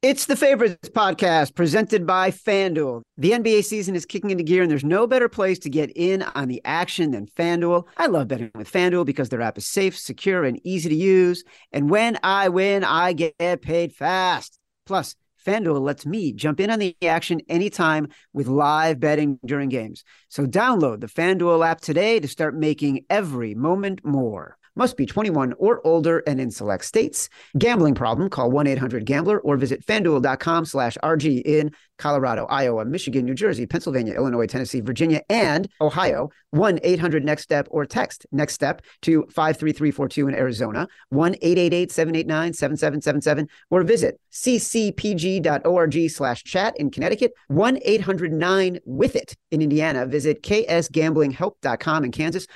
It's the Favorites podcast presented by FanDuel. The NBA season is kicking into gear, and there's no better place to get in on the action than FanDuel. I love betting with FanDuel because their app is safe, secure, and easy to use. And when I win, I get paid fast. Plus, FanDuel lets me jump in on the action anytime with live betting during games. So download the FanDuel app today to start making every moment more. Must be 21 or older and in select states. Gambling problem? Call 1-800-GAMBLER or visit fanduel.com slash RG in Colorado, Iowa, Michigan, New Jersey, Pennsylvania, Illinois, Tennessee, Virginia, and Ohio. 1-800-NEXT-STEP or text NEXT STEP to 53342 in Arizona. 1-888-789-7777 or visit ccpg.org slash chat in Connecticut. 1-800-9-WITH-IT in Indiana. Visit ksgamblinghelp.com in Kansas.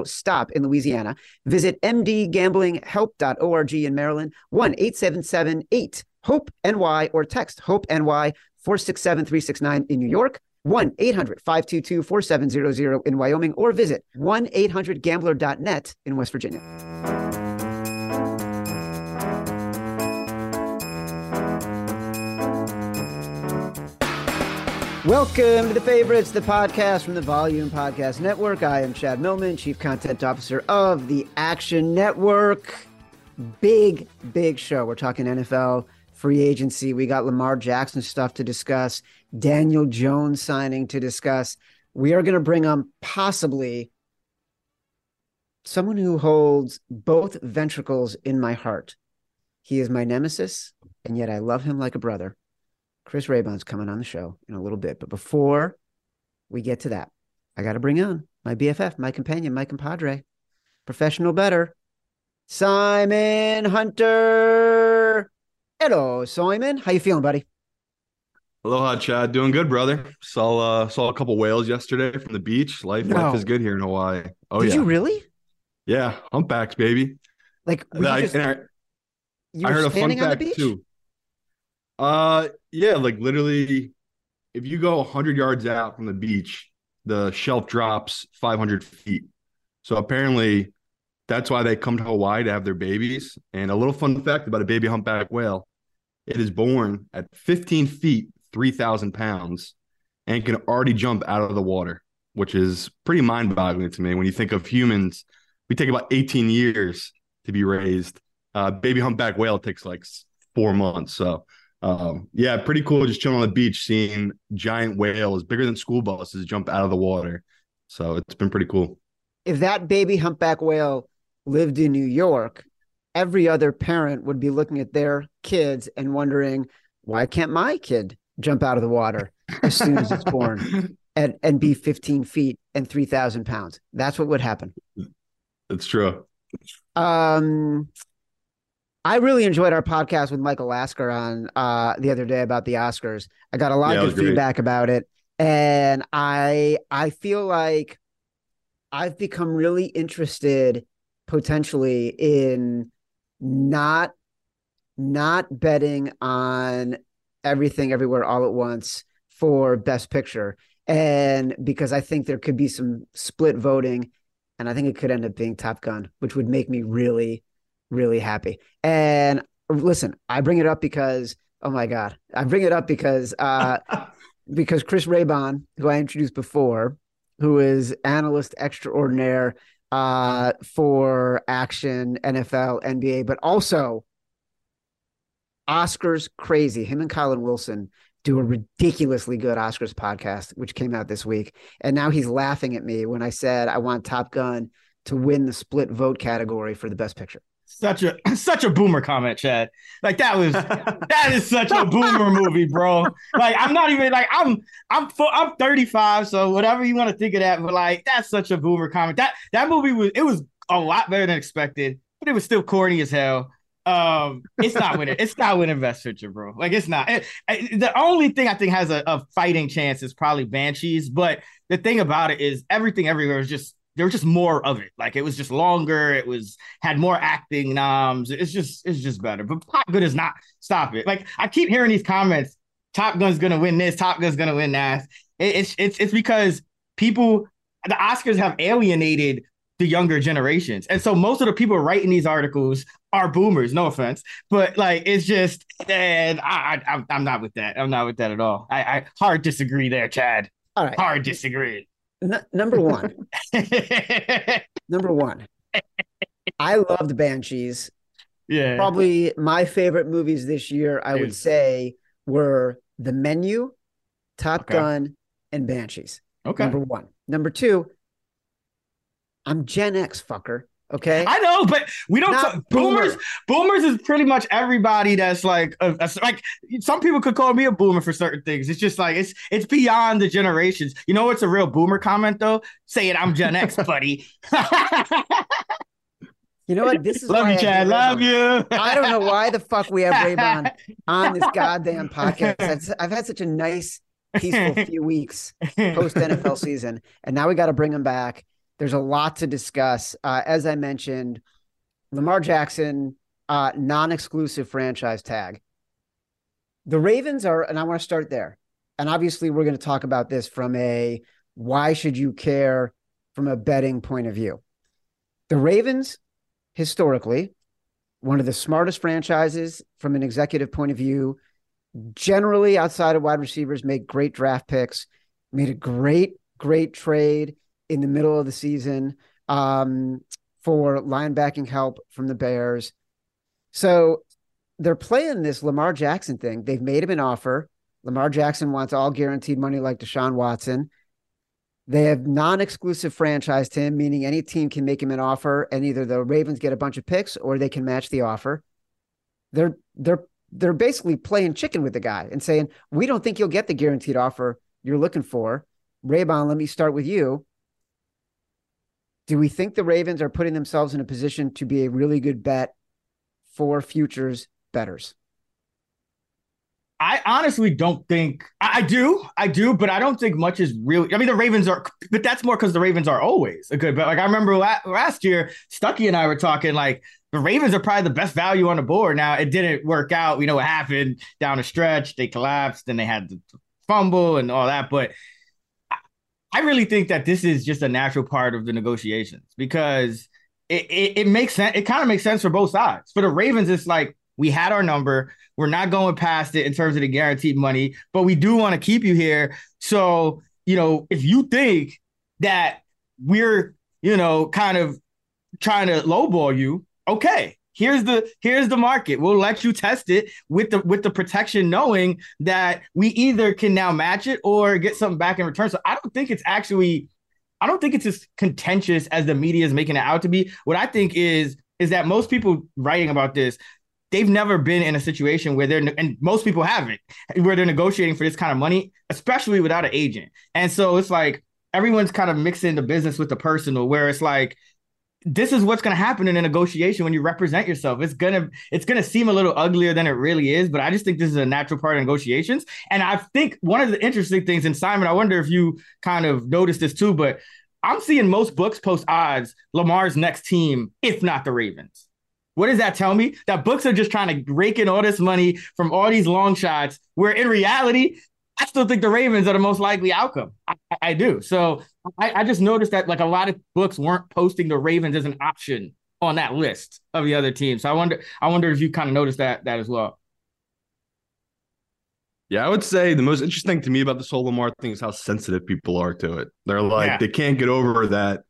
1-877-770-STOP in Louisiana. Visit mdgamblinghelp.org in Maryland. 1-877-8 Hope NY or text Hope NY 467 369 in New York, 1 800 522 4700 in Wyoming, or visit 1 800 gambler.net in West Virginia. Welcome to the favorites, the podcast from the Volume Podcast Network. I am Chad Millman, Chief Content Officer of the Action Network. Big, big show. We're talking NFL free agency. We got Lamar Jackson stuff to discuss, Daniel Jones signing to discuss. We are going to bring on possibly someone who holds both ventricles in my heart. He is my nemesis, and yet I love him like a brother. Chris Raybon's coming on the show in a little bit. But before we get to that, I got to bring on my BFF, my companion, my compadre, professional better, Simon Hunter. Hello, Simon. How you feeling, buddy? Aloha, Chad. Doing good, brother. Saw uh, saw a couple whales yesterday from the beach. Life no. life is good here in Hawaii. Oh Did yeah. you really? Yeah, humpbacks, baby. Like I, just, I, I heard a fun fact too. Uh, yeah, like literally, if you go 100 yards out from the beach, the shelf drops 500 feet. So apparently, that's why they come to Hawaii to have their babies. And a little fun fact about a baby humpback whale it is born at 15 feet, 3,000 pounds, and can already jump out of the water, which is pretty mind boggling to me. When you think of humans, we take about 18 years to be raised. Uh, baby humpback whale takes like four months. So, um, yeah, pretty cool just chilling on the beach, seeing giant whales bigger than school buses jump out of the water. So, it's been pretty cool. If that baby humpback whale lived in New York, every other parent would be looking at their kids and wondering, why can't my kid jump out of the water as soon as it's born and, and be 15 feet and 3,000 pounds? That's what would happen. It's true. Um, I really enjoyed our podcast with Michael Lasker on uh, the other day about the Oscars. I got a lot yeah, of good feedback about it, and I I feel like I've become really interested potentially in not not betting on everything everywhere all at once for best picture. And because i think there could be some split voting and i think it could end up being top gun which would make me really really happy and listen i bring it up because oh my god i bring it up because uh because chris raybon who i introduced before who is analyst extraordinaire uh, for action, NFL, NBA, but also Oscars crazy. Him and Colin Wilson do a ridiculously good Oscars podcast, which came out this week. And now he's laughing at me when I said I want Top Gun to win the split vote category for the best picture. Such a such a boomer comment, Chad. Like that was that is such a boomer movie, bro. Like I'm not even like I'm I'm I'm 35, so whatever you want to think of that, but like that's such a boomer comment. That that movie was it was a lot better than expected, but it was still corny as hell. Um, it's not winning. it's not winning Best Picture, bro. Like it's not. It, it, the only thing I think has a, a fighting chance is probably Banshees. But the thing about it is everything everywhere is just there was just more of it. Like it was just longer. It was had more acting noms. It's just it's just better. But Top Gun is not stop it. Like I keep hearing these comments. Top Gun's gonna win this. Top Gun's gonna win that. It, it's it's it's because people the Oscars have alienated the younger generations, and so most of the people writing these articles are boomers. No offense, but like it's just, and I, I I'm not with that. I'm not with that at all. I, I hard disagree there, Chad. All right, hard disagree. N- number one, number one. I loved Banshees. Yeah, probably my favorite movies this year. I Dude. would say were The Menu, Top okay. Gun, and Banshees. Okay, number one. Number two. I'm Gen X fucker. Okay, I know, but we don't. Talk, boomers. Boomers is pretty much everybody that's like, a, a, like some people could call me a boomer for certain things. It's just like it's it's beyond the generations. You know what's a real boomer comment though? Saying I'm Gen X, buddy. You know what? This is love you, Chad. Love you. I don't know why the fuck we have Raybon on this goddamn podcast. I've had such a nice, peaceful few weeks post NFL season, and now we got to bring him back. There's a lot to discuss. Uh, as I mentioned, Lamar Jackson, uh, non-exclusive franchise tag. The Ravens are, and I want to start there. And obviously, we're going to talk about this from a why should you care from a betting point of view. The Ravens, historically, one of the smartest franchises from an executive point of view, generally outside of wide receivers, make great draft picks, made a great, great trade in the middle of the season um, for linebacking help from the Bears. So they're playing this Lamar Jackson thing. They've made him an offer. Lamar Jackson wants all guaranteed money like Deshaun Watson. They have non-exclusive franchised him, meaning any team can make him an offer, and either the Ravens get a bunch of picks or they can match the offer. They're they're they're basically playing chicken with the guy and saying, "We don't think you'll get the guaranteed offer you're looking for." Raybon, let me start with you. Do we think the Ravens are putting themselves in a position to be a really good bet for futures betters? I honestly don't think I, do, I do, but I don't think much is really. I mean, the Ravens are, but that's more because the Ravens are always a good bet. Like I remember la- last year, Stuckey and I were talking like the Ravens are probably the best value on the board. Now it didn't work out. We know what happened down the stretch. They collapsed, and they had the fumble and all that. But I really think that this is just a natural part of the negotiations because it, it, it makes sense. It kind of makes sense for both sides. For the Ravens, it's like we had our number. We're not going past it in terms of the guaranteed money, but we do want to keep you here. So, you know, if you think that we're, you know, kind of trying to lowball you, okay, here's the here's the market. We'll let you test it with the with the protection knowing that we either can now match it or get something back in return. So i don't think it's actually i don't think it's as contentious as the media is making it out to be. What i think is is that most people writing about this they've never been in a situation where they're and most people haven't where they're negotiating for this kind of money especially without an agent. And so it's like everyone's kind of mixing the business with the personal where it's like this is what's going to happen in a negotiation when you represent yourself. It's gonna it's gonna seem a little uglier than it really is, but I just think this is a natural part of negotiations. And I think one of the interesting things, and Simon, I wonder if you kind of noticed this too, but I'm seeing most books post odds Lamar's next team, if not the Ravens. What does that tell me? That books are just trying to rake in all this money from all these long shots, where in reality, I still think the Ravens are the most likely outcome. I, I do. So I, I, just noticed that like a lot of books weren't posting the Ravens as an option on that list of the other teams. So I wonder, I wonder if you kind of noticed that that as well. Yeah, I would say the most interesting to me about this whole Lamar thing is how sensitive people are to it. They're like yeah. they can't get over that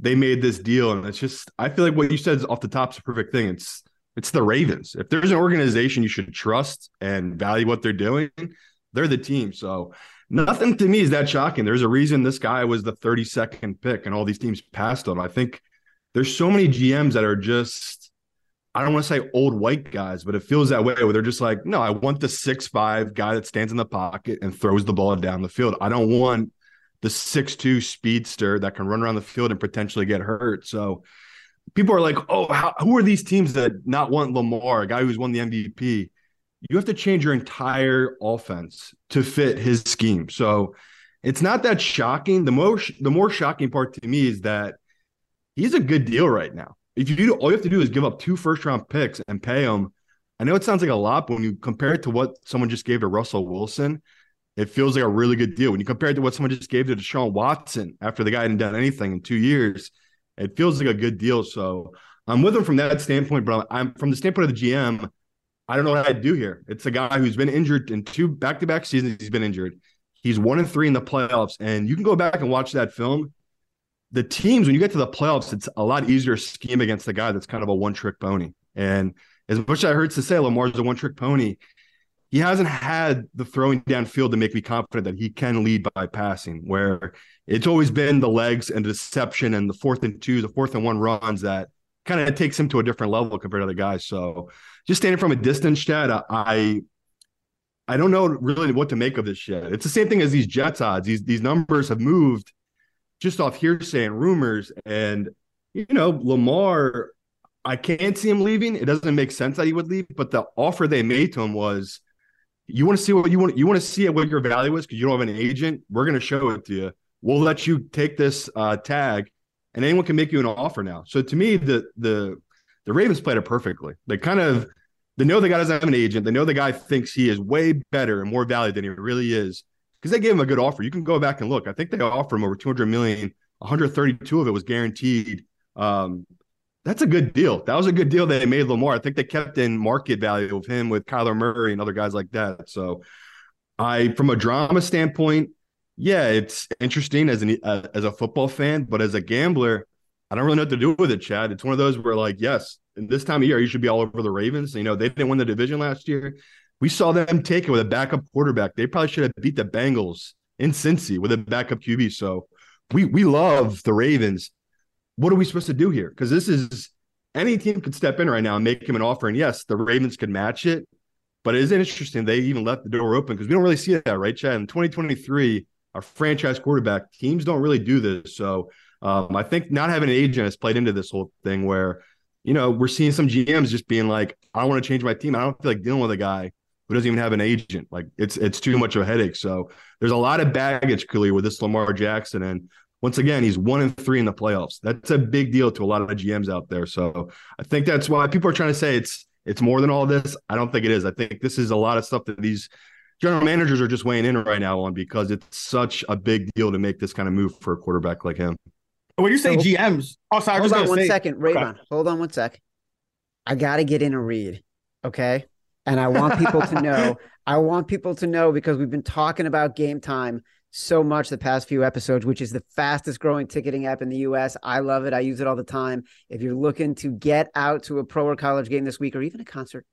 they made this deal, and it's just I feel like what you said is off the top is a perfect thing. It's it's the Ravens. If there's an organization you should trust and value what they're doing, they're the team. So nothing to me is that shocking. There's a reason this guy was the 32nd pick and all these teams passed him. I think there's so many GMs that are just, I don't want to say old white guys, but it feels that way where they're just like, no, I want the six five guy that stands in the pocket and throws the ball down the field. I don't want the six two speedster that can run around the field and potentially get hurt. So people are like, oh, how, who are these teams that not want Lamar, a guy who's won the MVP? You have to change your entire offense to fit his scheme. So it's not that shocking. The more the more shocking part to me is that he's a good deal right now. If you do all you have to do is give up two first round picks and pay him. I know it sounds like a lot, but when you compare it to what someone just gave to Russell Wilson, it feels like a really good deal. When you compare it to what someone just gave to Deshaun Watson after the guy hadn't done anything in two years, it feels like a good deal. So I'm with him from that standpoint, but I'm from the standpoint of the GM. I don't know what I'd do here. It's a guy who's been injured in two back to back seasons. He's been injured. He's one and three in the playoffs, and you can go back and watch that film. The teams, when you get to the playoffs, it's a lot easier scheme against the guy that's kind of a one trick pony. And as much as I heard to say Lamar's a one trick pony, he hasn't had the throwing downfield to make me confident that he can lead by passing, where it's always been the legs and deception and the fourth and two, the fourth and one runs that kind of takes him to a different level compared to other guys. So just standing from a distance, Chad, I I don't know really what to make of this yet. It's the same thing as these Jets odds. These these numbers have moved just off hearsay and rumors. And you know, Lamar, I can't see him leaving. It doesn't make sense that he would leave, but the offer they made to him was you want to see what you want you want to see what your value is because you don't have an agent we're going to show it to you we'll let you take this uh, tag and anyone can make you an offer now. So to me the the the ravens played it perfectly. They kind of they know the guy doesn't have an agent. They know the guy thinks he is way better and more valued than he really is. Because they gave him a good offer. You can go back and look. I think they offered him over 200 million 132 of it was guaranteed. Um, that's a good deal. That was a good deal they made Lamar. I think they kept in market value of him with Kyler Murray and other guys like that. So, I, from a drama standpoint, yeah, it's interesting as an uh, as a football fan, but as a gambler, I don't really know what to do with it, Chad. It's one of those where, like, yes, in this time of year, you should be all over the Ravens. You know, they didn't win the division last year. We saw them take it with a backup quarterback. They probably should have beat the Bengals in Cincy with a backup QB. So, we we love the Ravens what are we supposed to do here? Because this is any team could step in right now and make him an offer. And yes, the Ravens could match it. But it is interesting they even left the door open because we don't really see that, right, Chad? In 2023, our franchise quarterback teams don't really do this. So um, I think not having an agent has played into this whole thing where, you know, we're seeing some GMs just being like, I want to change my team. I don't feel like dealing with a guy who doesn't even have an agent. Like it's it's too much of a headache. So there's a lot of baggage clearly with this Lamar Jackson. And once again, he's one and three in the playoffs. That's a big deal to a lot of GMs out there. So I think that's why people are trying to say it's it's more than all this. I don't think it is. I think this is a lot of stuff that these general managers are just weighing in right now on because it's such a big deal to make this kind of move for a quarterback like him. When you say so, GMs, oh sorry, hold on one say, second, Raybon. Okay. Hold on one sec. I got to get in a read, okay? And I want people to know. I want people to know because we've been talking about game time so much the past few episodes, which is the fastest growing ticketing app in the US. I love it. I use it all the time. If you're looking to get out to a pro or college game this week or even a concert,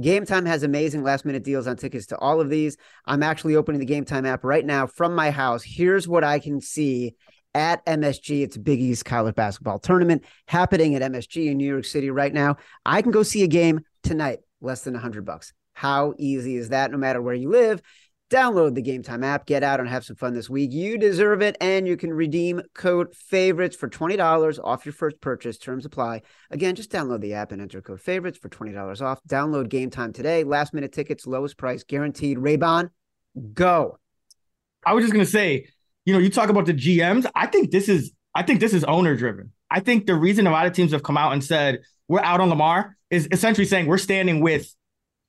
Game Time has amazing last minute deals on tickets to all of these. I'm actually opening the Game Time app right now from my house. Here's what I can see at MSG. It's Big East College Basketball Tournament happening at MSG in New York City right now. I can go see a game tonight, less than 100 bucks. How easy is that? No matter where you live, Download the Game Time app, get out and have some fun this week. You deserve it, and you can redeem code favorites for $20 off your first purchase. Terms apply. Again, just download the app and enter code favorites for $20 off. Download Game Time today. Last minute tickets, lowest price guaranteed. Raybon, go. I was just gonna say, you know, you talk about the GMs. I think this is I think this is owner driven. I think the reason a lot of teams have come out and said we're out on Lamar is essentially saying we're standing with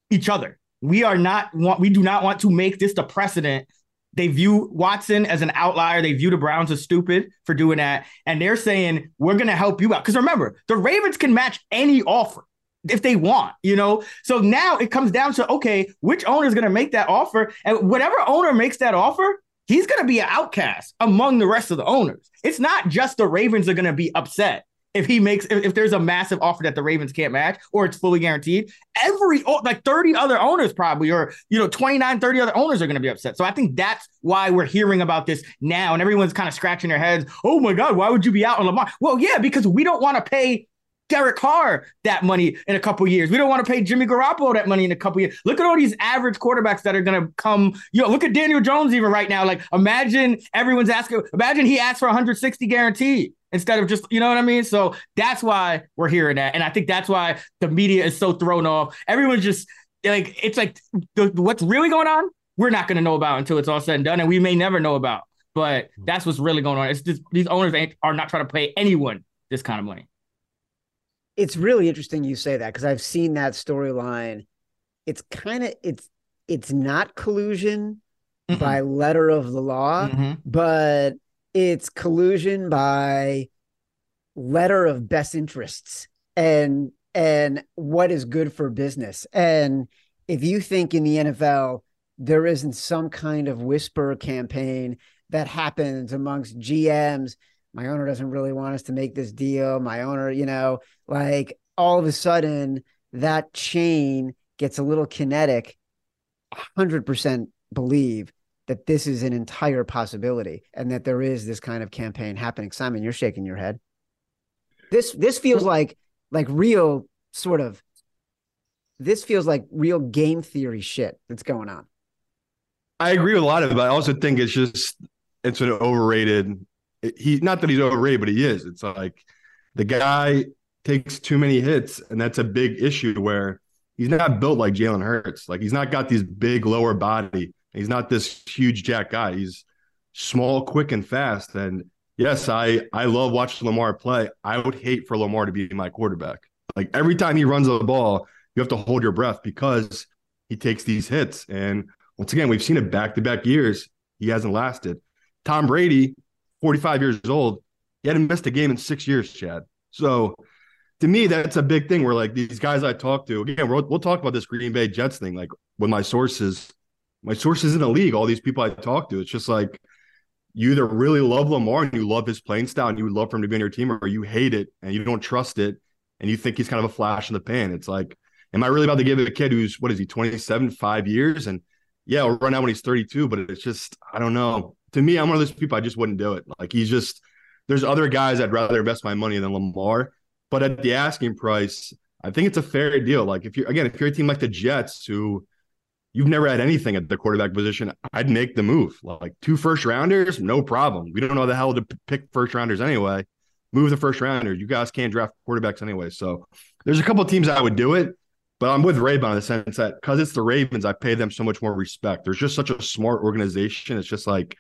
each other we are not want we do not want to make this the precedent. They view Watson as an outlier. They view the Browns as stupid for doing that. And they're saying, we're going to help you out. Because remember, the Ravens can match any offer if they want, you know? So now it comes down to, okay, which owner is going to make that offer? And whatever owner makes that offer, he's going to be an outcast among the rest of the owners. It's not just the Ravens are going to be upset if he makes if, if, there's a massive offer that the Ravens can't match or it's fully guaranteed, every like 30 other owners probably or you know 29 30 other owners are going to be upset. So I think that's why we're hearing about this now and everyone's kind of scratching their heads. Oh my god, why would you be out on Lamar? Well, yeah, because we don't want to pay Derek Carr that money in a couple years. We don't want to pay Jimmy Garoppolo that money in a couple years. Look at all these average quarterbacks that are going to come. You know, look at Daniel Jones even right now. Like, imagine everyone's asking. Imagine he asked for 160 guaranteed instead of just, you know what I mean? So that's why we're hearing that. And I think that's why the media is so thrown off. Everyone's just like, it's like the, what's really going on, we're not going to know about until it's all said and done. And we may never know about. But that's what's really going on. It's just these owners ain't, are not trying to pay anyone this kind of money. It's really interesting you say that because I've seen that storyline. It's kind of it's it's not collusion mm-hmm. by letter of the law, mm-hmm. but it's collusion by letter of best interests and and what is good for business. And if you think in the NFL there isn't some kind of whisper campaign that happens amongst GMs, my owner doesn't really want us to make this deal. My owner, you know, like all of a sudden that chain gets a little kinetic. 100% believe that this is an entire possibility and that there is this kind of campaign happening. Simon, you're shaking your head. This this feels like like real sort of this feels like real game theory shit that's going on. I agree with a lot of it, but I also think it's just it's an overrated. He not that he's overrated, but he is. It's like the guy takes too many hits, and that's a big issue where he's not built like Jalen Hurts. Like he's not got these big lower body. He's not this huge jack guy. He's small, quick, and fast. And yes, I I love watching Lamar play. I would hate for Lamar to be my quarterback. Like every time he runs the ball, you have to hold your breath because he takes these hits. And once again, we've seen it back to back years. He hasn't lasted. Tom Brady, 45 years old, he hadn't missed a game in six years, Chad. So to me, that's a big thing where like these guys I talk to, again, we'll, we'll talk about this Green Bay Jets thing, like with my sources, my sources in the league, all these people I talk to, it's just like you either really love Lamar and you love his playing style and you would love for him to be on your team, or you hate it and you don't trust it and you think he's kind of a flash in the pan. It's like, am I really about to give a kid who's what is he, 27, five years? And yeah, he'll run out when he's 32, but it's just, I don't know. To me, I'm one of those people I just wouldn't do it. Like he's just there's other guys I'd rather invest my money than Lamar. But at the asking price, I think it's a fair deal. Like if you're again, if you're a team like the Jets who you've never had anything at the quarterback position, I'd make the move. Like two first rounders, no problem. We don't know the hell to pick first rounders anyway. Move the first rounders. You guys can't draft quarterbacks anyway. So there's a couple teams I would do it, but I'm with Raybon in the sense that because it's the Ravens, I pay them so much more respect. There's just such a smart organization. It's just like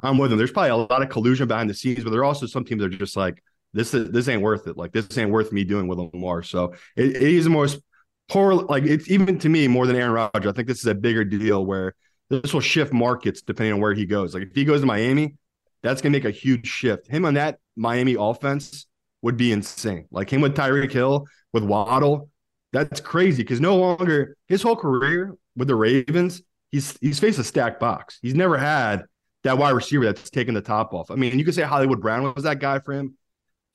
I'm with them. There's probably a lot of collusion behind the scenes, but there are also some teams that are just like, this is this ain't worth it. Like this ain't worth me doing with Lamar. So it, it is the most poor. Like it's even to me more than Aaron Rodgers. I think this is a bigger deal where this will shift markets depending on where he goes. Like if he goes to Miami, that's gonna make a huge shift. Him on that Miami offense would be insane. Like him with Tyreek Hill with Waddle, that's crazy because no longer his whole career with the Ravens, he's he's faced a stacked box. He's never had that wide receiver that's taken the top off. I mean, you could say Hollywood Brown was that guy for him.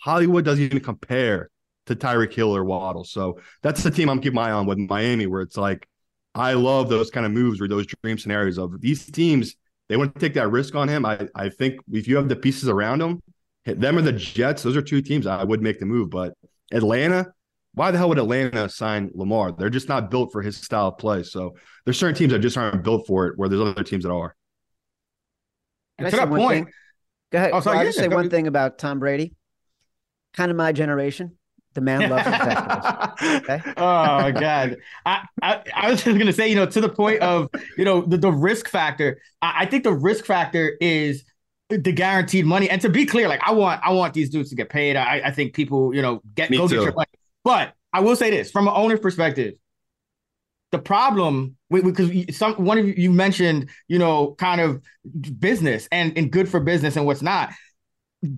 Hollywood doesn't even compare to Tyreek Hill or Waddle. So that's the team I'm keeping my eye on with Miami, where it's like I love those kind of moves or those dream scenarios of these teams. They want to take that risk on him. I, I think if you have the pieces around him, them or the Jets, those are two teams I would make the move. But Atlanta, why the hell would Atlanta sign Lamar? They're just not built for his style of play. So there's certain teams that just aren't built for it, where there's other teams that are. And to that point, thing? go ahead. Oh, sorry, I'll just say one thing about Tom Brady kind of my generation. The man loves festivals. Okay? oh God, I, I, I was just gonna say, you know, to the point of you know the, the risk factor. I, I think the risk factor is the guaranteed money. And to be clear, like I want I want these dudes to get paid. I, I think people, you know, get Me go too. get your money. But I will say this from an owner's perspective. The problem because some one of you, you mentioned, you know, kind of business and, and good for business and what's not.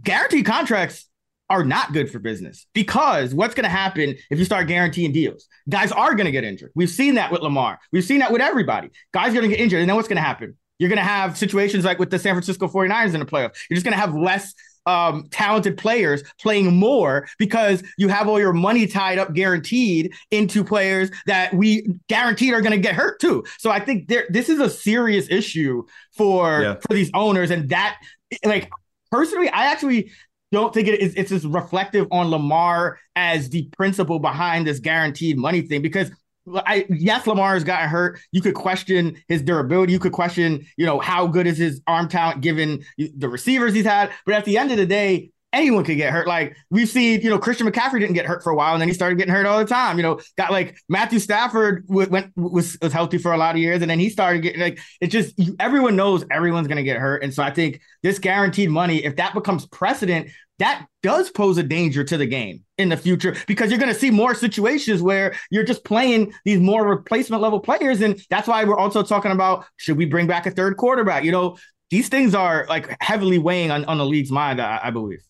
Guaranteed contracts are not good for business because what's going to happen if you start guaranteeing deals? Guys are going to get injured. We've seen that with Lamar. We've seen that with everybody. Guys are going to get injured. And then what's going to happen? You're going to have situations like with the San Francisco 49ers in the playoffs. You're just going to have less um, talented players playing more because you have all your money tied up guaranteed into players that we guaranteed are going to get hurt too. So I think there, this is a serious issue for yeah. for these owners, and that like personally, I actually don't think it is it's as reflective on Lamar as the principle behind this guaranteed money thing because I yes, Lamar has gotten hurt. You could question his durability. You could question, you know, how good is his arm talent given the receivers he's had. But at the end of the day, anyone could get hurt. Like we've seen, you know, Christian McCaffrey didn't get hurt for a while, and then he started getting hurt all the time. You know, got like Matthew Stafford went was was healthy for a lot of years, and then he started getting like it just everyone knows everyone's gonna get hurt, and so I think this guaranteed money, if that becomes precedent, that does pose a danger to the game in the future because you're going to see more situations where you're just playing these more replacement level players. And that's why we're also talking about should we bring back a third quarterback? You know, these things are like heavily weighing on, on the league's mind, I, I believe.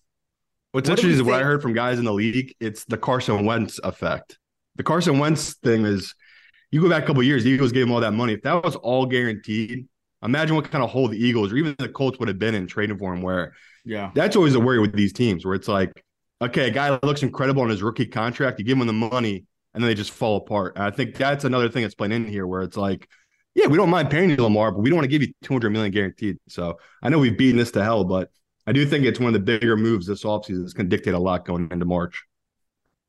What's what interesting is what I heard from guys in the league. It's the Carson Wentz effect. The Carson Wentz thing is, you go back a couple years, the Eagles gave him all that money. If that was all guaranteed, imagine what kind of hole the Eagles or even the Colts would have been in trading for him. Where, yeah, that's always a worry with these teams where it's like, okay, a guy looks incredible on his rookie contract, you give him the money, and then they just fall apart. And I think that's another thing that's playing in here where it's like, yeah, we don't mind paying you Lamar, but we don't want to give you 200 million guaranteed. So I know we've beaten this to hell, but I do think it's one of the bigger moves this offseason that's going to dictate a lot going into March.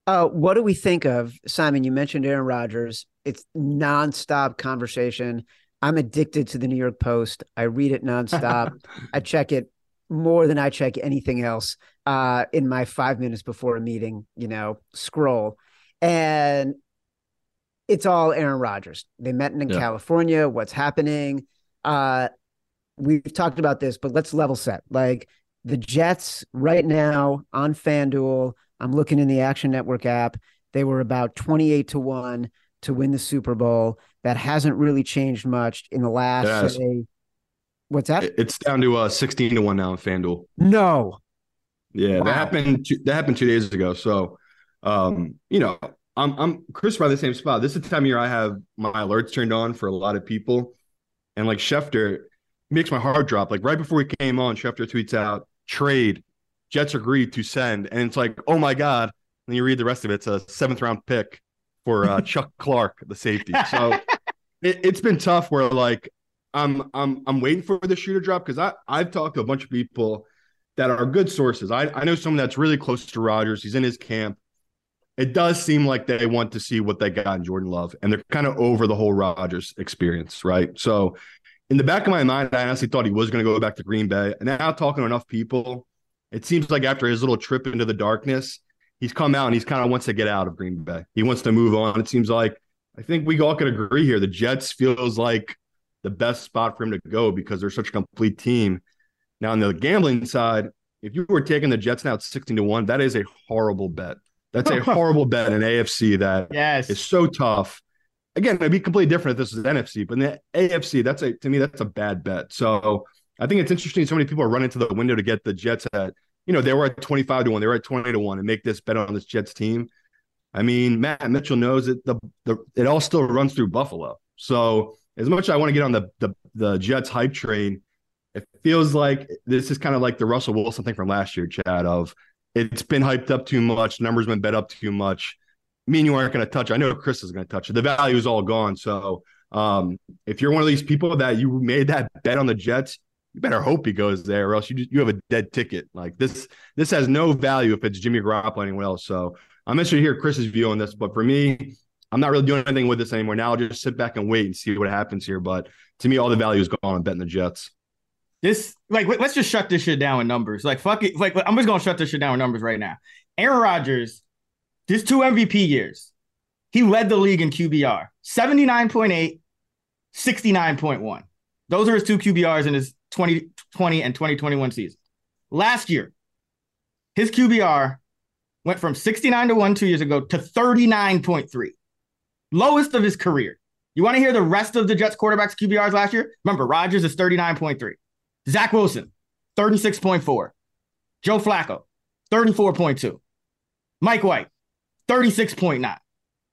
Uh, what do we think of Simon? You mentioned Aaron Rodgers. It's nonstop conversation. I'm addicted to the New York Post. I read it nonstop. I check it more than I check anything else uh, in my five minutes before a meeting, you know, scroll. And it's all Aaron Rodgers. They met in yeah. California. What's happening? Uh, we've talked about this, but let's level set. Like the Jets right now on FanDuel, I'm looking in the Action Network app. They were about 28 to 1 to win the Super Bowl. That hasn't really changed much in the last say, what's that? It's down to uh 16 to 1 now in FanDuel. No. Yeah, wow. that happened two, that happened 2 days ago. So um, you know, I'm I'm Chris by the same spot. This is the time of year I have my alerts turned on for a lot of people. And like Schefter makes my heart drop. Like right before he came on, Schefter tweets out, trade. Jets agreed to send, and it's like, oh my god. And you read the rest of it. It's a seventh round pick for uh, Chuck Clark, the safety. So it, has been tough. Where like I'm I'm I'm waiting for the shooter drop because I I've talked to a bunch of people that are good sources. I I know someone that's really close to Rodgers. He's in his camp. It does seem like they want to see what they got in Jordan Love, and they're kind of over the whole Rodgers experience, right? So in the back of my mind, I honestly thought he was going to go back to Green Bay. And now talking to enough people, it seems like after his little trip into the darkness, he's come out and he's kind of wants to get out of Green Bay. He wants to move on. It seems like I think we all could agree here. The Jets feels like the best spot for him to go because they're such a complete team. Now on the gambling side, if you were taking the Jets now at 16 to 1, that is a horrible bet. That's a horrible bet in AFC that yes. is so tough again, it'd be completely different if this was NFC, but in the AFC, that's a to me that's a bad bet. So I think it's interesting. So many people are running to the window to get the Jets at you know they were at twenty five to one, they were at twenty to one, and make this bet on this Jets team. I mean, Matt Mitchell knows that the the it all still runs through Buffalo. So as much as I want to get on the the the Jets hype train, it feels like this is kind of like the Russell Wilson thing from last year, Chad. Of it's been hyped up too much, numbers been bet up too much me and you aren't going to touch. I know Chris is going to touch it. The value is all gone. So um, if you're one of these people that you made that bet on the Jets, you better hope he goes there, or else you just, you have a dead ticket. Like this, this has no value if it's Jimmy Garoppolo or anyone else. So I'm interested to hear Chris's view on this. But for me, I'm not really doing anything with this anymore. Now I'll just sit back and wait and see what happens here. But to me, all the value is gone on betting the Jets. This like let's just shut this shit down with numbers. Like fuck it. Like I'm just gonna shut this shit down with numbers right now. Aaron Rodgers his two MVP years, he led the league in QBR 79.8, 69.1. Those are his two QBRs in his 2020 and 2021 season. Last year, his QBR went from 69 to 1 two years ago to 39.3, lowest of his career. You want to hear the rest of the Jets quarterbacks QBRs last year? Remember, Rodgers is 39.3. Zach Wilson, 36.4. Joe Flacco, 34.2. Mike White, 36.9.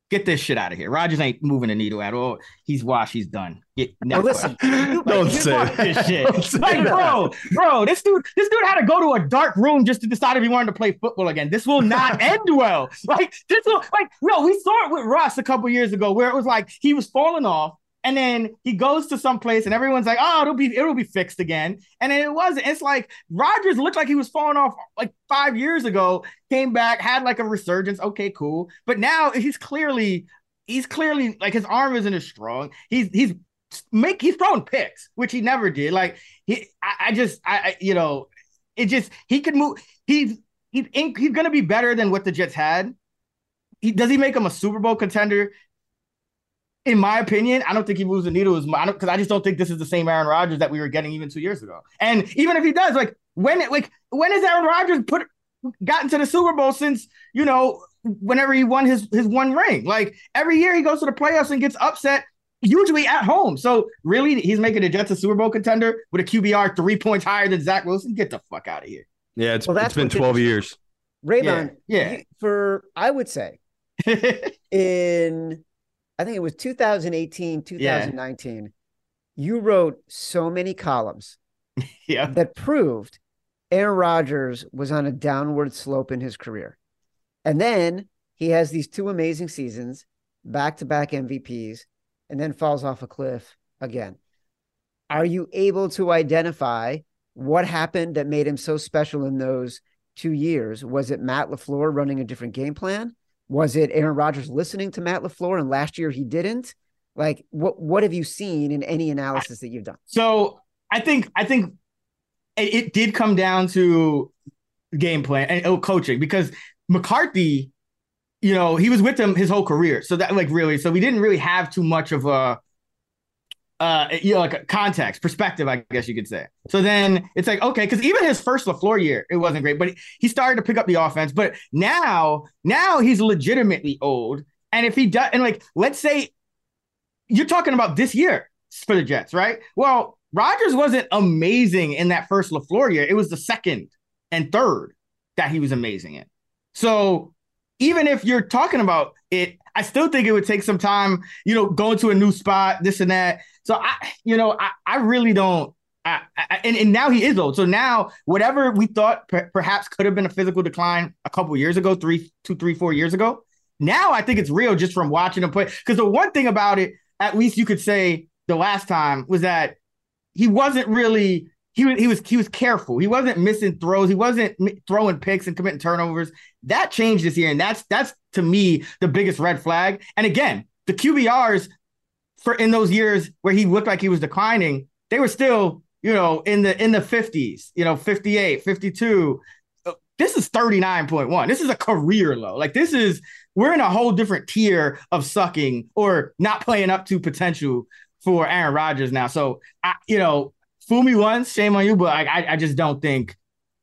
Get this shit out of here. Rodgers ain't moving the needle at all. He's washed. He's done. Get, no, listen, like, don't say this shit. Say like, bro, bro, this dude, this dude had to go to a dark room just to decide if he wanted to play football again. This will not end well. Like this will, like, no, we saw it with Russ a couple years ago, where it was like he was falling off. And then he goes to some place and everyone's like, oh, it'll be it'll be fixed again. And then it wasn't. It's like Rodgers looked like he was falling off like five years ago, came back, had like a resurgence. Okay, cool. But now he's clearly, he's clearly like his arm isn't as strong. He's he's make he's throwing picks, which he never did. Like he I, I just I, I you know, it just he could move. He's he's he's gonna be better than what the Jets had. He, does he make him a Super Bowl contender? In my opinion, I don't think he moves the needle as much because I just don't think this is the same Aaron Rodgers that we were getting even two years ago. And even if he does, like when it like when has Aaron Rodgers put gotten to the Super Bowl since you know whenever he won his his one ring? Like every year he goes to the playoffs and gets upset, usually at home. So really, he's making the Jets a Super Bowl contender with a QBR three points higher than Zach Wilson. Get the fuck out of here. Yeah, it's, well, it's been twelve years. Raybon, yeah, yeah. for I would say in I think it was 2018, 2019, yeah. you wrote so many columns yeah. that proved Aaron Rodgers was on a downward slope in his career. And then he has these two amazing seasons, back to back MVPs, and then falls off a cliff again. Are you able to identify what happened that made him so special in those two years? Was it Matt LaFleur running a different game plan? Was it Aaron Rodgers listening to Matt LaFleur and last year he didn't? Like what what have you seen in any analysis that you've done? So I think I think it, it did come down to game plan and oh, coaching because McCarthy, you know, he was with them his whole career. So that like really, so we didn't really have too much of a uh, you know, like context, perspective, I guess you could say. So then it's like, okay, because even his first LaFleur year, it wasn't great, but he started to pick up the offense. But now, now he's legitimately old. And if he does, and like, let's say you're talking about this year for the Jets, right? Well, Rodgers wasn't amazing in that first LaFleur year. It was the second and third that he was amazing in. So even if you're talking about it, I still think it would take some time, you know, going to a new spot, this and that. So I, you know, I, I really don't. I, I, and, and now he is old. So now whatever we thought per, perhaps could have been a physical decline a couple years ago, three, two, three, four years ago. Now I think it's real just from watching him play. Because the one thing about it, at least you could say the last time was that he wasn't really he was he was he was careful. He wasn't missing throws. He wasn't throwing picks and committing turnovers. That changed this year, and that's that's to me the biggest red flag. And again, the QBRs for in those years where he looked like he was declining, they were still, you know, in the in the 50s, you know, 58, 52. This is 39.1. This is a career low. Like this is we're in a whole different tier of sucking or not playing up to potential for Aaron Rodgers now. So I, you know, fool me once, shame on you, but I I, I just don't think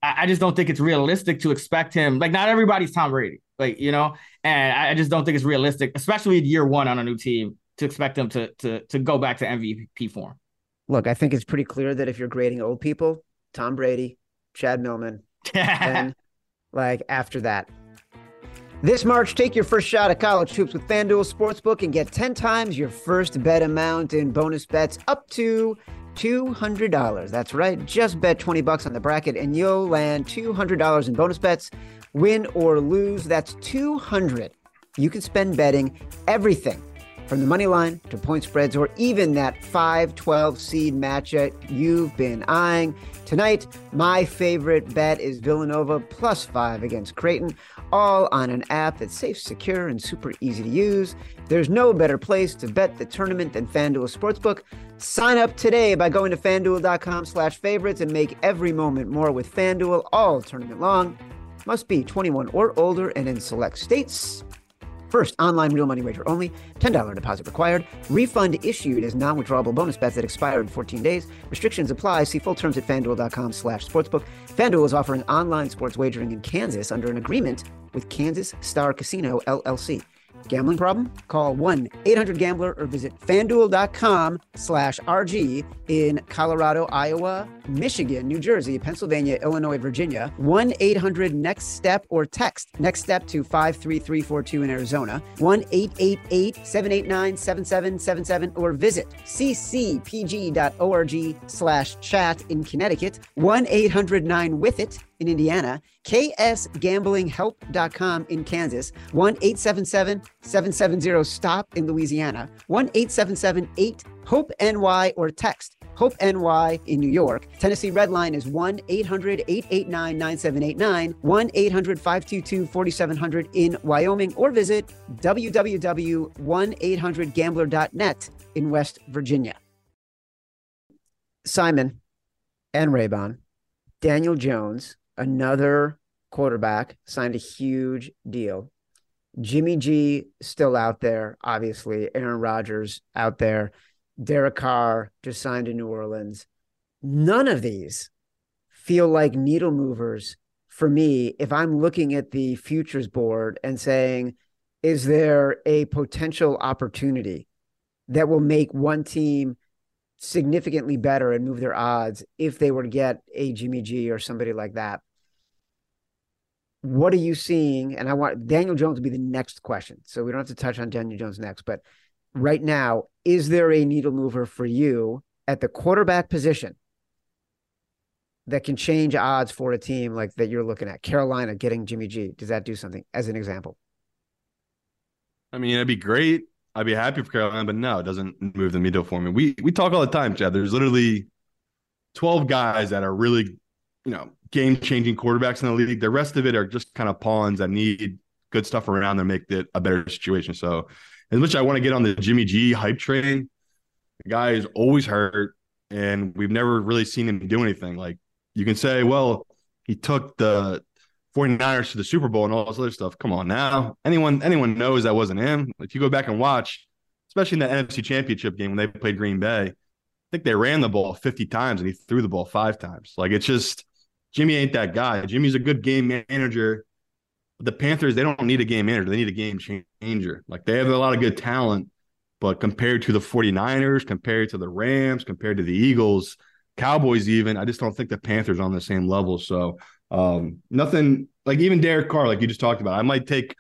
I, I just don't think it's realistic to expect him. Like not everybody's Tom Brady. Like, you know, and I just don't think it's realistic, especially in year one on a new team to expect him to to to go back to MVP form. Look, I think it's pretty clear that if you're grading old people, Tom Brady, Chad Millman, and like after that. This March, take your first shot at college hoops with FanDuel Sportsbook and get 10 times your first bet amount in bonus bets up to $200. That's right. Just bet 20 bucks on the bracket and you'll land $200 in bonus bets. Win or lose, that's 200. You can spend betting everything from the money line to point spreads or even that 5 12 seed matchup you've been eyeing. Tonight, my favorite bet is Villanova plus five against Creighton, all on an app that's safe, secure, and super easy to use. There's no better place to bet the tournament than FanDuel Sportsbook. Sign up today by going to fanduel.com slash favorites and make every moment more with FanDuel all tournament long. Must be 21 or older and in select states. First, online real money wager only, $10 deposit required. Refund issued as non-withdrawable bonus bets that expire in 14 days. Restrictions apply. See full terms at fanduel.com slash sportsbook. FanDuel is offering online sports wagering in Kansas under an agreement with Kansas Star Casino, LLC. Gambling problem? Call 1-800-GAMBLER or visit fanduel.com slash RG in Colorado, Iowa, Michigan, New Jersey, Pennsylvania, Illinois, Virginia. 1-800-NEXT-STEP or text NEXT STEP to 53342 in Arizona. 1-888-789-7777 or visit ccpg.org slash chat in Connecticut. 1-800-9-WITH-IT in Indiana, ksgamblinghelp.com in Kansas, 1 877 770 STOP in Louisiana, 1 877 8 HOPE NY or text Hope NY in New York. Tennessee Red Line is 1 800 889 9789, 1 800 522 4700 in Wyoming, or visit www.1800gambler.net in West Virginia. Simon and Raybon, Daniel Jones another quarterback signed a huge deal. Jimmy G still out there, obviously. Aaron Rodgers out there. Derek Carr just signed in New Orleans. None of these feel like needle movers for me if I'm looking at the futures board and saying, is there a potential opportunity that will make one team significantly better and move their odds if they were to get a Jimmy G or somebody like that? What are you seeing? And I want Daniel Jones to be the next question. So we don't have to touch on Daniel Jones next. But right now, is there a needle mover for you at the quarterback position that can change odds for a team like that you're looking at? Carolina getting Jimmy G. Does that do something as an example? I mean, it'd be great. I'd be happy for Carolina, but no, it doesn't move the needle for me. We we talk all the time, Chad. There's literally 12 guys that are really, you know, game changing quarterbacks in the league. The rest of it are just kind of pawns that need good stuff around them, to make it a better situation. So, as much as I want to get on the Jimmy G hype train, the guy is always hurt, and we've never really seen him do anything. Like you can say, well, he took the 49ers to the Super Bowl and all this other stuff. Come on now. Anyone anyone knows that wasn't him. If you go back and watch, especially in the NFC championship game when they played Green Bay, I think they ran the ball 50 times and he threw the ball five times. Like it's just Jimmy ain't that guy. Jimmy's a good game manager. The Panthers, they don't need a game manager. They need a game changer. Like they have a lot of good talent, but compared to the 49ers, compared to the Rams, compared to the Eagles, Cowboys, even, I just don't think the Panthers on the same level. So um, nothing like even Derek Carr, like you just talked about. I might take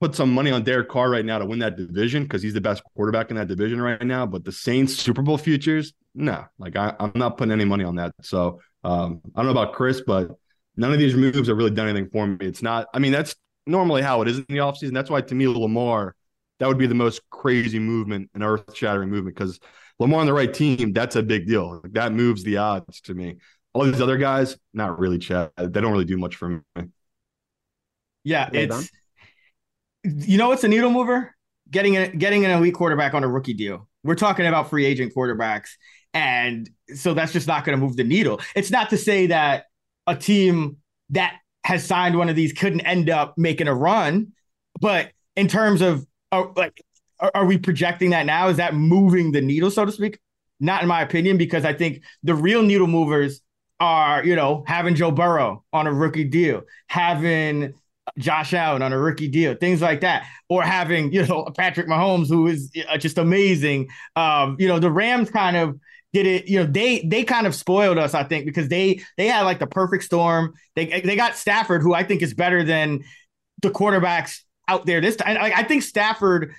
put some money on Derek Carr right now to win that division because he's the best quarterback in that division right now. But the Saints Super Bowl futures, no, like I, am not putting any money on that. So um, I don't know about Chris, but none of these moves have really done anything for me. It's not, I mean, that's normally how it is in the offseason. That's why to me, Lamar, that would be the most crazy movement, an earth shattering movement because Lamar on the right team, that's a big deal. Like, that moves the odds to me. All these other guys, not really, Chad. They don't really do much for me. Yeah, it's you know it's a needle mover? Getting a getting an elite quarterback on a rookie deal. We're talking about free agent quarterbacks. And so that's just not going to move the needle. It's not to say that a team that has signed one of these couldn't end up making a run, but in terms of uh, like, are, are we projecting that now? Is that moving the needle, so to speak? Not in my opinion, because I think the real needle movers are, you know, having Joe Burrow on a rookie deal, having Josh Allen on a rookie deal, things like that, or having you know Patrick Mahomes, who is uh, just amazing. Um, you know, the Rams kind of did it. You know, they they kind of spoiled us, I think, because they they had like the perfect storm. They they got Stafford, who I think is better than the quarterbacks out there this time. I, I think Stafford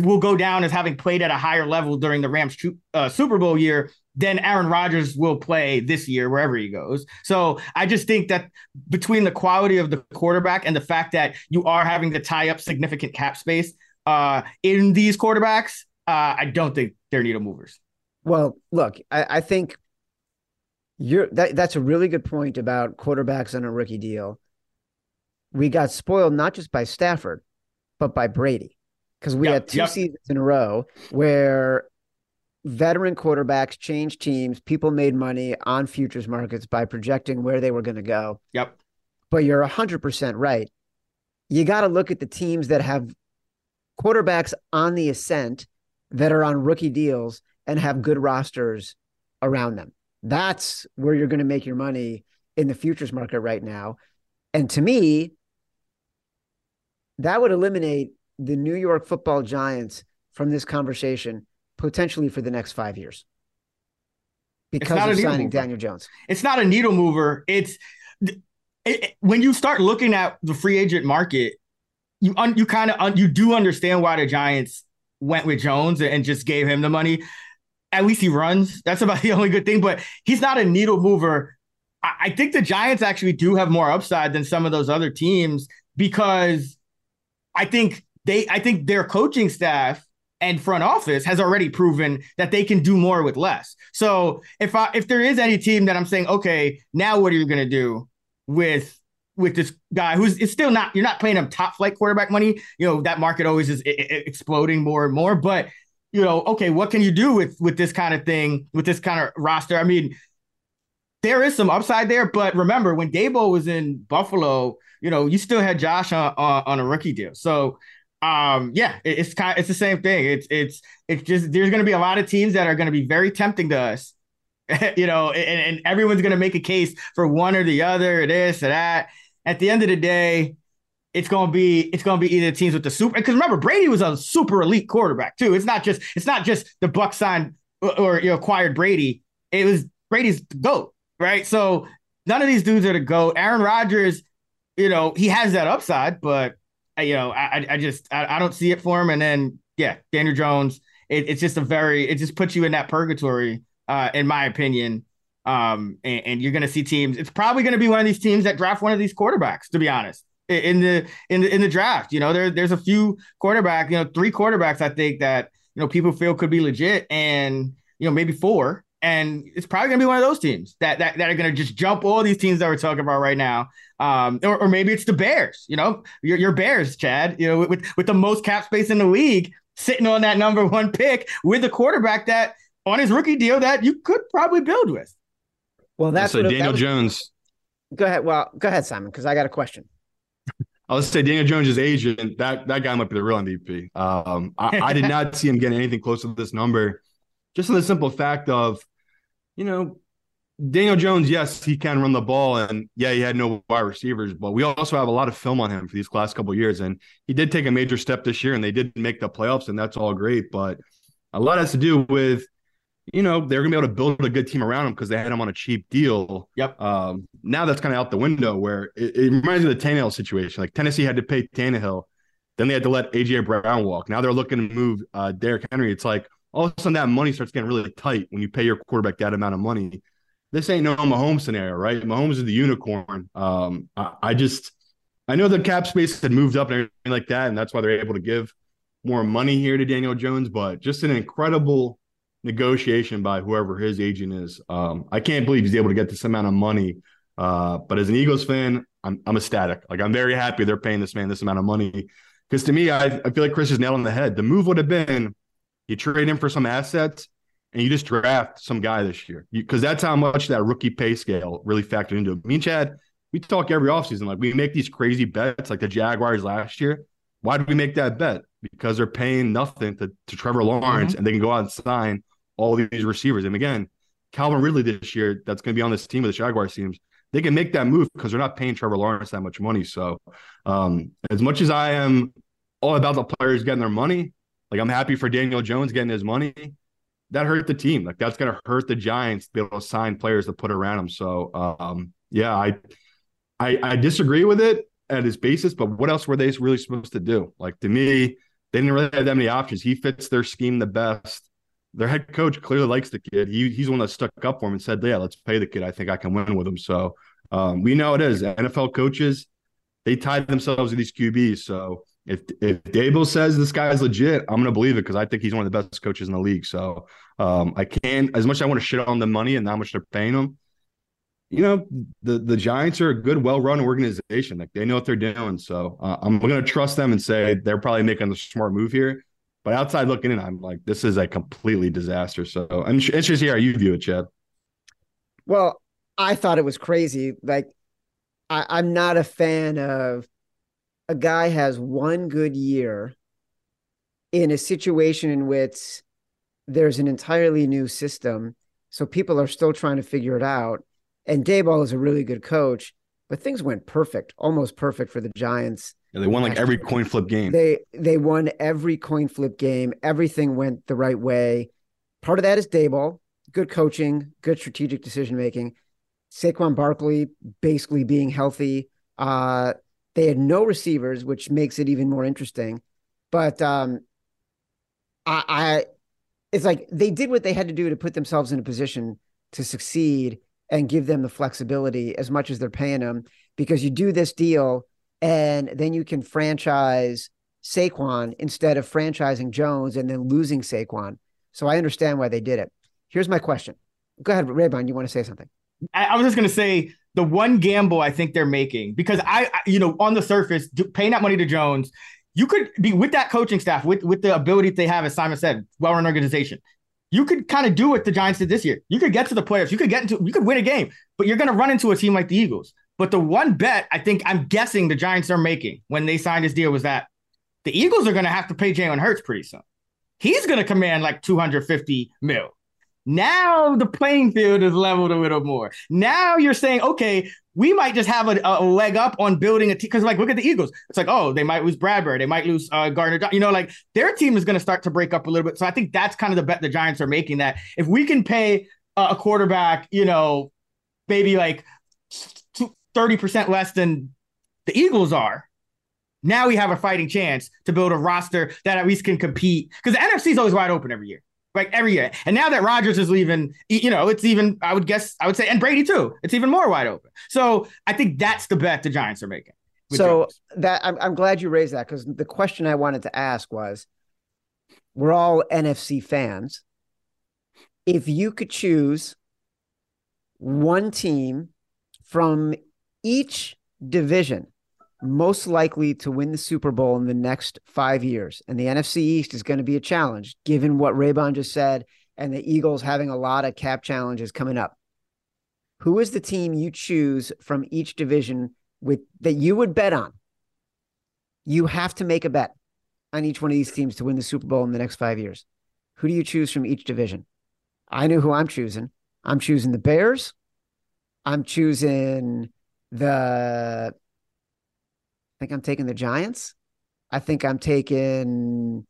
will go down as having played at a higher level during the Rams uh, Super Bowl year than Aaron Rodgers will play this year wherever he goes. So I just think that between the quality of the quarterback and the fact that you are having to tie up significant cap space uh, in these quarterbacks, uh, I don't think they're needle movers. Well, look, I, I think you're that, that's a really good point about quarterbacks on a rookie deal. We got spoiled not just by Stafford, but by Brady because we yep, had two yep. seasons in a row where veteran quarterbacks changed teams. People made money on futures markets by projecting where they were going to go. Yep. But you're 100% right. You got to look at the teams that have quarterbacks on the ascent that are on rookie deals and have good rosters around them. That's where you're going to make your money in the futures market right now. And to me, that would eliminate the New York football giants from this conversation potentially for the next five years because of signing mover. Daniel Jones. It's not a needle mover. It's it, it, when you start looking at the free agent market, you un, you kind of un, you do understand why the Giants went with Jones and just gave him the money. At least he runs. That's about the only good thing. But he's not a needle mover. I, I think the Giants actually do have more upside than some of those other teams because I think they I think their coaching staff and front office has already proven that they can do more with less. So if I if there is any team that I'm saying, okay, now what are you gonna do with with this guy who's it's still not you're not paying him top flight quarterback money. You know that market always is exploding more and more. But you know, okay, what can you do with with this kind of thing with this kind of roster? I mean, there is some upside there, but remember when Daboll was in Buffalo, you know, you still had Josh on, on, on a rookie deal. So um, yeah, it, it's kind, it's the same thing. It's it's it's just there's going to be a lot of teams that are going to be very tempting to us, you know, and, and everyone's going to make a case for one or the other, this or that. At the end of the day, it's gonna be it's gonna be either teams with the super because remember Brady was a super elite quarterback too. It's not just it's not just the Buck signed or, or you know, acquired Brady. It was Brady's goat, right? So none of these dudes are the goat. Aaron Rodgers, you know, he has that upside, but you know, I, I just I, I don't see it for him. And then yeah, Daniel Jones, it, it's just a very it just puts you in that purgatory, uh, in my opinion. Um, and, and you're gonna see teams. It's probably gonna be one of these teams that draft one of these quarterbacks. To be honest, in the in the in the draft, you know, there there's a few quarterback, you know, three quarterbacks I think that you know people feel could be legit, and you know maybe four and it's probably gonna be one of those teams that that, that are gonna just jump all these teams that we're talking about right now. Um, or, or maybe it's the Bears, you know, your, your Bears, Chad, you know, with with the most cap space in the league, sitting on that number one pick with a quarterback that on his rookie deal that you could probably build with. Well, that's so Daniel that was, Jones. Go ahead. Well, go ahead, Simon, because I got a question. I was say Daniel Jones' agent. That that guy might be the real MVP. Um, I, I did not see him getting anything close to this number, just on the simple fact of you know, Daniel Jones, yes, he can run the ball, and yeah, he had no wide receivers, but we also have a lot of film on him for these last couple years, and he did take a major step this year, and they did make the playoffs, and that's all great. But a lot has to do with, you know, they're gonna be able to build a good team around him because they had him on a cheap deal. Yep. Um, now that's kind of out the window. Where it, it reminds me of the Tannehill situation. Like Tennessee had to pay Tannehill, then they had to let AJ Brown walk. Now they're looking to move uh, Derrick Henry. It's like all of a sudden that money starts getting really tight when you pay your quarterback that amount of money. This ain't no Mahomes scenario, right? Mahomes is the unicorn. Um, I, I just I know the cap space had moved up and everything like that, and that's why they're able to give more money here to Daniel Jones, but just an incredible negotiation by whoever his agent is. Um, I can't believe he's able to get this amount of money. Uh, but as an Eagles fan, I'm I'm ecstatic. Like I'm very happy they're paying this man this amount of money. Because to me, I, I feel like Chris is nailed on the head. The move would have been you trade him for some assets, and you just draft some guy this year because that's how much that rookie pay scale really factored into it. Me and Chad, we talk every offseason. Like we make these crazy bets, like the Jaguars last year. Why did we make that bet? Because they're paying nothing to, to Trevor Lawrence mm-hmm. and they can go out and sign all these receivers. And again, Calvin Ridley this year, that's going to be on this team with the Jaguars teams. They can make that move because they're not paying Trevor Lawrence that much money. So, um, as much as I am all about the players getting their money, like I'm happy for Daniel Jones getting his money. That hurt the team. Like that's gonna hurt the Giants to be able to sign players to put around him. So um, yeah, I, I I disagree with it at its basis, but what else were they really supposed to do? Like to me, they didn't really have that many options. He fits their scheme the best. Their head coach clearly likes the kid. He he's the one that stuck up for him and said, "Yeah, let's pay the kid. I think I can win with him." So um, we know it is NFL coaches. They tied themselves to these QBs. So if if Daboll says this guy is legit, I'm gonna believe it because I think he's one of the best coaches in the league. So um, I can't as much as I want to shit on the money and how much they're paying him. You know, the the Giants are a good, well run organization. Like they know what they're doing. So uh, I'm gonna trust them and say they're probably making the smart move here. But outside looking in, I'm like, this is a completely disaster. So I'm interested to hear how you view it, Chad. Well, I thought it was crazy. Like, I, I'm not a fan of a guy has one good year in a situation in which there's an entirely new system, so people are still trying to figure it out. And Daboll is a really good coach, but things went perfect, almost perfect for the Giants. Yeah, they won like every coin flip game. They they won every coin flip game. Everything went the right way. Part of that is Daboll, good coaching, good strategic decision making. Saquon Barkley basically being healthy. Uh, they had no receivers, which makes it even more interesting. But um, I, I, it's like they did what they had to do to put themselves in a position to succeed and give them the flexibility as much as they're paying them. Because you do this deal, and then you can franchise Saquon instead of franchising Jones and then losing Saquon. So I understand why they did it. Here's my question. Go ahead, Raybon. You want to say something? I, I was just going to say the one gamble I think they're making because I, I you know, on the surface, paying that money to Jones, you could be with that coaching staff, with with the ability they have, as Simon said, well-run organization. You could kind of do what the Giants did this year. You could get to the playoffs. You could get into, you could win a game, but you're going to run into a team like the Eagles. But the one bet I think I'm guessing the Giants are making when they signed this deal was that the Eagles are going to have to pay Jalen Hurts pretty soon. He's going to command like 250 mil. Now the playing field is leveled a little more. Now you're saying, okay, we might just have a, a leg up on building a team. Because, like, look at the Eagles. It's like, oh, they might lose Bradberry. They might lose uh, Gardner. You know, like their team is going to start to break up a little bit. So I think that's kind of the bet the Giants are making that if we can pay a quarterback, you know, maybe like 30% less than the Eagles are. Now we have a fighting chance to build a roster that at least can compete because the NFC is always wide open every year, like every year. And now that Rodgers is leaving, you know, it's even, I would guess, I would say, and Brady too, it's even more wide open. So I think that's the bet the Giants are making. So Jones. that I'm, I'm glad you raised that because the question I wanted to ask was we're all NFC fans. If you could choose one team from each division most likely to win the Super Bowl in the next five years. And the NFC East is going to be a challenge, given what Raybon just said, and the Eagles having a lot of cap challenges coming up. Who is the team you choose from each division with that you would bet on? You have to make a bet on each one of these teams to win the Super Bowl in the next five years. Who do you choose from each division? I know who I'm choosing. I'm choosing the Bears. I'm choosing the think I'm taking the Giants. I think I'm taking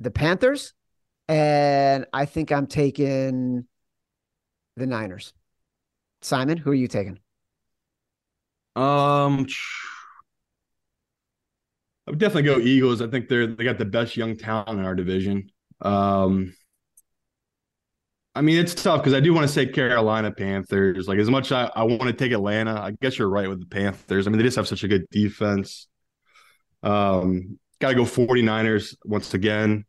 the Panthers. And I think I'm taking the Niners. Simon, who are you taking? Um, I would definitely go Eagles. I think they're they got the best young talent in our division. Um, I mean, it's tough because I do want to say Carolina Panthers. Like as much I, I want to take Atlanta, I guess you're right with the Panthers. I mean, they just have such a good defense. Um, gotta go 49ers once again.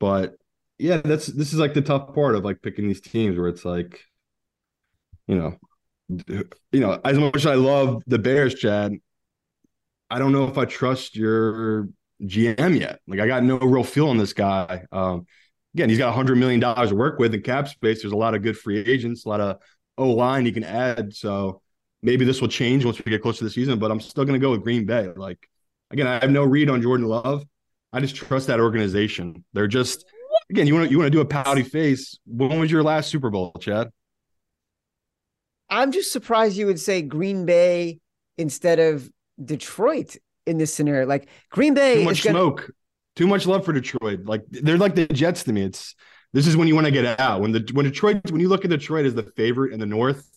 But yeah, that's this is like the tough part of like picking these teams where it's like, you know, you know, as much as I love the Bears, Chad, I don't know if I trust your GM yet. Like I got no real feel on this guy. Um, again, he's got $100 million to work with in cap space. There's a lot of good free agents, a lot of O line he can add. So maybe this will change once we get closer to the season, but I'm still going to go with Green Bay. Like, again, I have no read on Jordan Love. I just trust that organization. They're just, again, you want to you want to do a pouty face. When was your last Super Bowl, Chad? I'm just surprised you would say Green Bay instead of Detroit in this scenario. Like Green Bay, too much gonna, smoke. Too much love for Detroit. Like they're like the Jets to me. It's this is when you want to get out. When the when Detroit when you look at Detroit as the favorite in the North,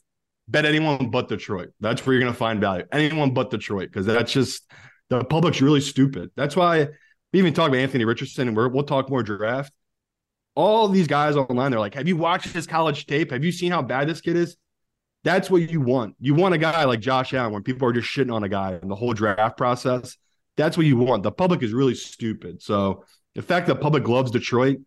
bet anyone but Detroit. That's where you're going to find value. Anyone but Detroit because that's just the public's really stupid. That's why we even talk about Anthony Richardson and we will talk more draft. All these guys online, they're like, "Have you watched his college tape? Have you seen how bad this kid is?" That's what you want. You want a guy like Josh Allen when people are just shitting on a guy in the whole draft process. That's what you want. The public is really stupid. So the fact that public loves Detroit,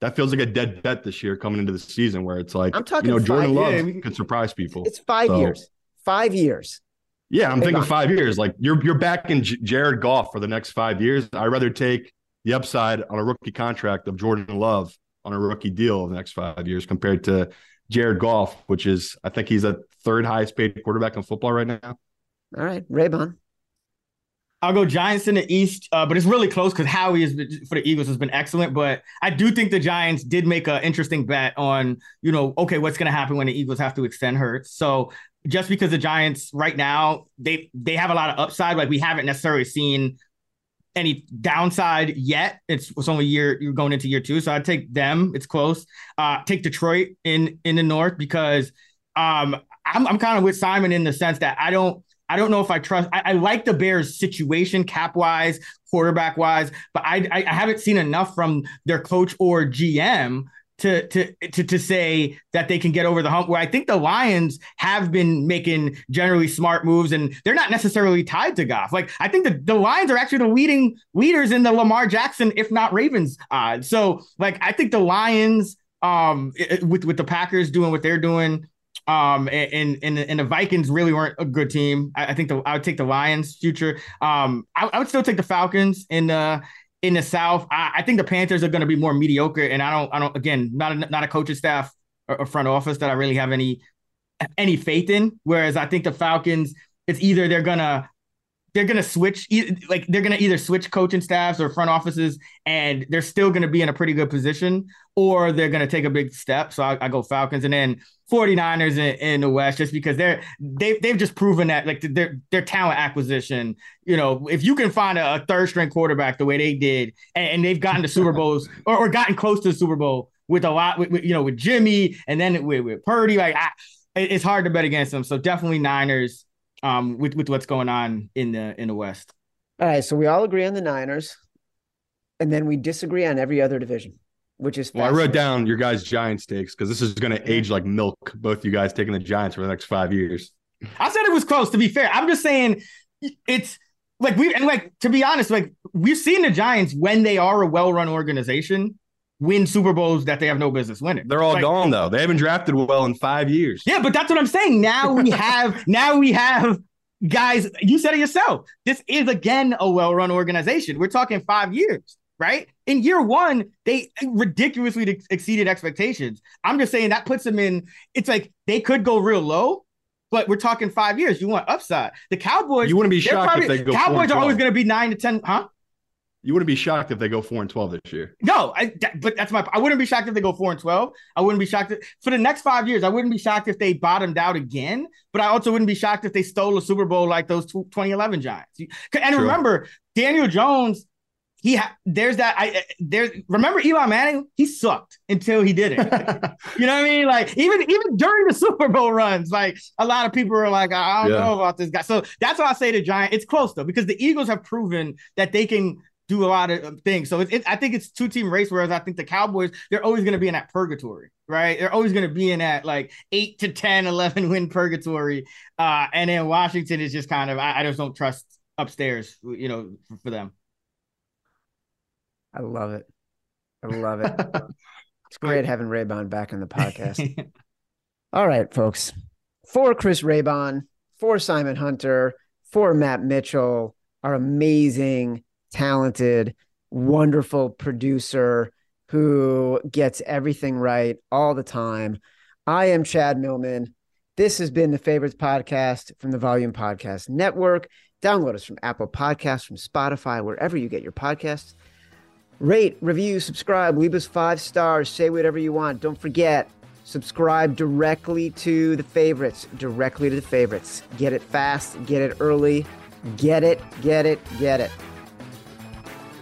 that feels like a dead bet this year coming into the season where it's like, I'm talking, you know, Jordan Love can surprise people. It's five so, years. Five years. Yeah, I'm thinking five years. Like you're you're back in J- Jared Goff for the next five years. I'd rather take the upside on a rookie contract of Jordan Love on a rookie deal of the next five years compared to Jared Goff, which is I think he's a third highest paid quarterback in football right now. All right, Raybon. I'll go Giants in the East, uh, but it's really close because Howie is for the Eagles has been excellent. But I do think the Giants did make an interesting bet on, you know, okay, what's going to happen when the Eagles have to extend Hurts. So just because the Giants right now they they have a lot of upside, like we haven't necessarily seen any downside yet. It's, it's only year you're going into year two, so I'd take them. It's close. Uh, take Detroit in in the North because um, I'm I'm kind of with Simon in the sense that I don't I don't know if I trust. I, I like the Bears' situation, cap wise, quarterback wise, but I, I, I haven't seen enough from their coach or GM to to to to say that they can get over the hump. Where I think the Lions have been making generally smart moves, and they're not necessarily tied to Goff. Like I think the, the Lions are actually the leading leaders in the Lamar Jackson, if not Ravens odds. So like I think the Lions, um, with with the Packers doing what they're doing, um, and, and and the Vikings really weren't a good team. I, I think the I would take the Lions future. Um, I, I would still take the Falcons in the in the South. I, I think the Panthers are going to be more mediocre, and I don't I don't again not a, not a coaching staff or, or front office that I really have any any faith in. Whereas I think the Falcons, it's either they're gonna they're gonna switch like they're gonna either switch coaching staffs or front offices and they're still gonna be in a pretty good position or they're gonna take a big step so i, I go falcons and then 49ers in, in, the west just because they're they, they've just proven that like their their talent acquisition you know if you can find a, a third string quarterback the way they did and, and they've gotten to super bowls or, or gotten close to the super bowl with a lot with, with, you know with jimmy and then with, with purdy like I, it's hard to bet against them. So definitely Niners. Um, with with what's going on in the in the West. All right, so we all agree on the Niners, and then we disagree on every other division, which is. Well, I wrote down your guys' Giants takes because this is going to age like milk. Both you guys taking the Giants for the next five years. I said it was close. To be fair, I'm just saying it's like we and like to be honest, like we've seen the Giants when they are a well-run organization win Super Bowls that they have no business winning. They're all like, gone though. They haven't drafted well in five years. Yeah, but that's what I'm saying. Now we have now we have guys. You said it yourself. This is again a well-run organization. We're talking five years, right? In year one, they ridiculously exceeded expectations. I'm just saying that puts them in. It's like they could go real low, but we're talking five years. You want upside. The Cowboys. You wouldn't be shocked probably, if they go. Cowboys are always going to be nine to ten, huh? You wouldn't be shocked if they go four and twelve this year. No, I, that, but that's my. I wouldn't be shocked if they go four and twelve. I wouldn't be shocked if, for the next five years. I wouldn't be shocked if they bottomed out again. But I also wouldn't be shocked if they stole a Super Bowl like those 2011 Giants. And True. remember, Daniel Jones. He ha- there's that. I there's remember Eli Manning. He sucked until he did it. you know what I mean? Like even even during the Super Bowl runs, like a lot of people are like, I don't yeah. know about this guy. So that's why I say the Giant. It's close though because the Eagles have proven that they can do a lot of things. So it, it, I think it's two team race. Whereas I think the Cowboys, they're always going to be in that purgatory, right? They're always going to be in that like eight to 10, 11 win purgatory. Uh, and then Washington is just kind of, I, I just don't trust upstairs, you know, for, for, them. I love it. I love it. it's great having Raybon back in the podcast. All right, folks. For Chris Raybon, for Simon Hunter, for Matt Mitchell, our amazing talented, wonderful producer who gets everything right all the time. I am Chad Millman. This has been the Favorites Podcast from the Volume Podcast Network. Download us from Apple Podcasts, from Spotify, wherever you get your podcasts. Rate, review, subscribe, leave us five stars, say whatever you want. Don't forget, subscribe directly to the favorites, directly to the favorites. Get it fast, get it early, get it, get it, get it.